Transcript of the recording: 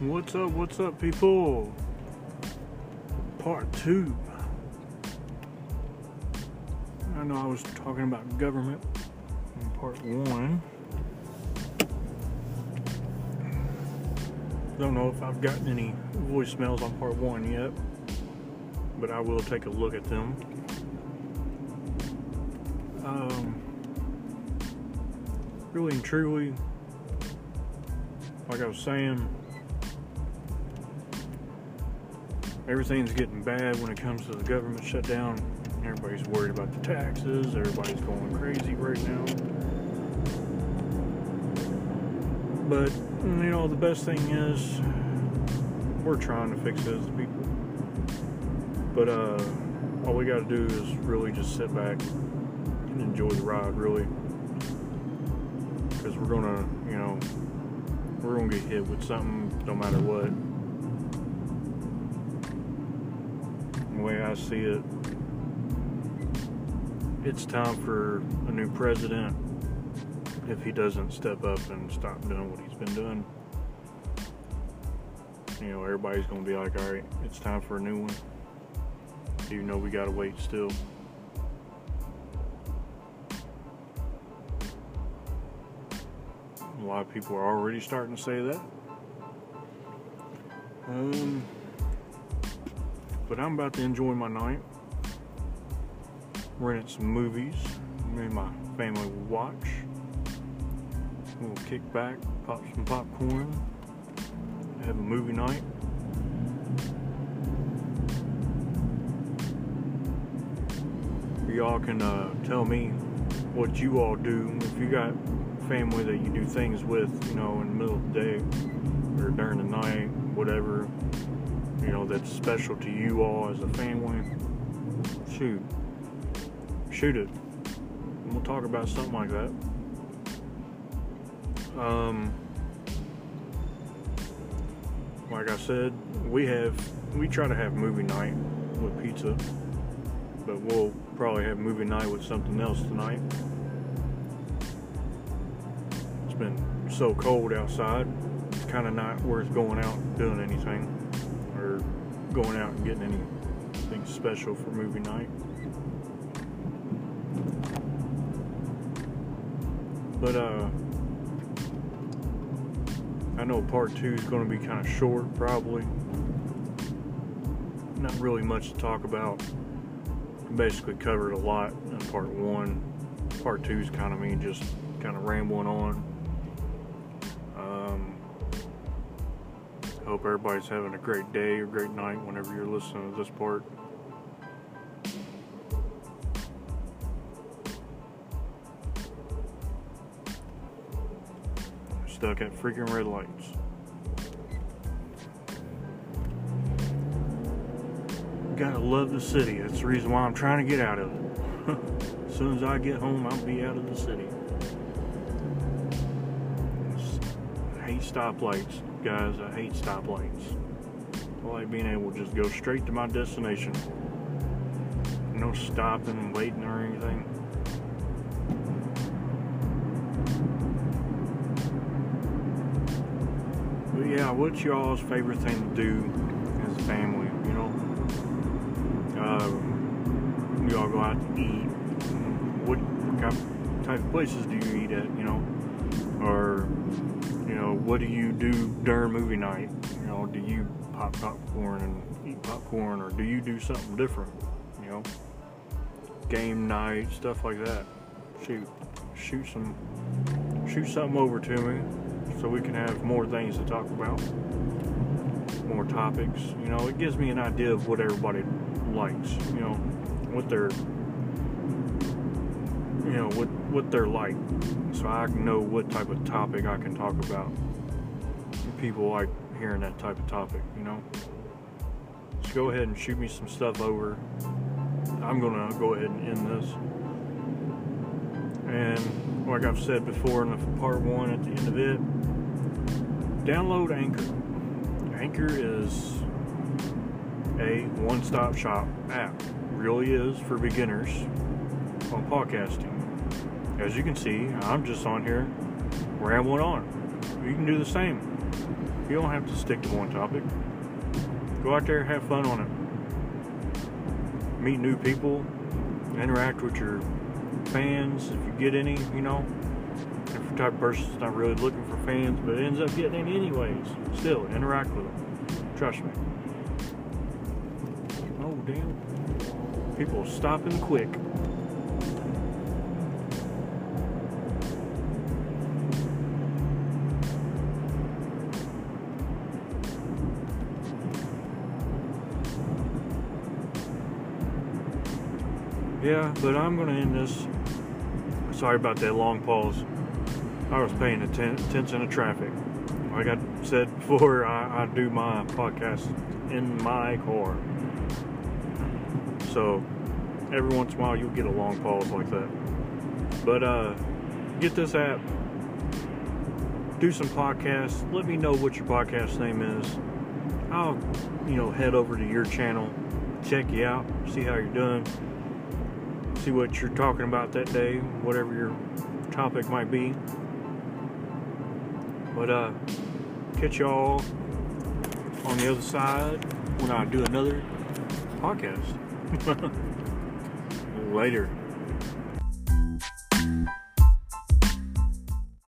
What's up, what's up, people? Part two. I know I was talking about government in part one. Don't know if I've gotten any voicemails on part one yet, but I will take a look at them. Um, really and truly, like I was saying, everything's getting bad when it comes to the government shutdown. Everybody's worried about the taxes. Everybody's going crazy right now. But, you know, the best thing is we're trying to fix as people. But uh, all we got to do is really just sit back and enjoy the ride, really. Because we're going to, you know, we're going to get hit with something no matter what. The way I see it, it's time for a new president if he doesn't step up and stop doing what he's been doing. You know, everybody's going to be like, all right, it's time for a new one. Even though we got to wait still. A lot of people are already starting to say that. Um, but I'm about to enjoy my night. Rented some movies. Me and my family will watch. We'll kick back, pop some popcorn, have a movie night. Y'all can uh, tell me what you all do if you got family that you do things with, you know, in the middle of the day or during the night, whatever, you know, that's special to you all as a family. Shoot. Shoot it. And we'll talk about something like that. Um, like I said, we have we try to have movie night with pizza, but we'll probably have movie night with something else tonight. It's been so cold outside. It's kind of not worth going out doing anything going out and getting anything special for movie night. But uh I know part two is going to be kind of short, probably. Not really much to talk about. Basically covered a lot in part one. Part two is kind of me just kind of rambling on. Hope everybody's having a great day or great night whenever you're listening to this part. Stuck at freaking red lights. Gotta love the city. That's the reason why I'm trying to get out of it. as soon as I get home, I'll be out of the city. I hate stoplights, guys. I hate stoplights. I like being able to just go straight to my destination. No stopping and waiting or anything. But yeah, what's y'all's favorite thing to do as a family? You know, uh, you all go out to eat. What type of places do you eat at? You know, or you know, what do you do during movie night? You know, do you pop popcorn and eat popcorn, or do you do something different? You know, game night, stuff like that. Shoot, shoot some, shoot something over to me so we can have more things to talk about, more topics. You know, it gives me an idea of what everybody likes. You know, what they're, you know, what what they're like, so I know what type of topic I can talk about. People like hearing that type of topic. You know, just go ahead and shoot me some stuff over. I'm gonna go ahead and end this. And like I've said before in the part one at the end of it, download Anchor. Anchor is a one-stop shop app. Really is for beginners on podcasting. As you can see, I'm just on here rambling on. you can do the same. You don't have to stick to one topic. Go out there, have fun on it. Meet new people, interact with your fans if you get any, you know. If the type of person that's not really looking for fans, but ends up getting any anyways, still interact with them. Trust me. Oh, damn. People stopping quick. Yeah, but I'm going to end this. Sorry about that long pause. I was paying attention to traffic. Like I said before, I, I do my podcast in my car. So every once in a while you'll get a long pause like that. But uh, get this app, do some podcasts. Let me know what your podcast name is. I'll, you know, head over to your channel, check you out, see how you're doing see what you're talking about that day, whatever your topic might be. But uh, catch y'all on the other side when I do another podcast. Later.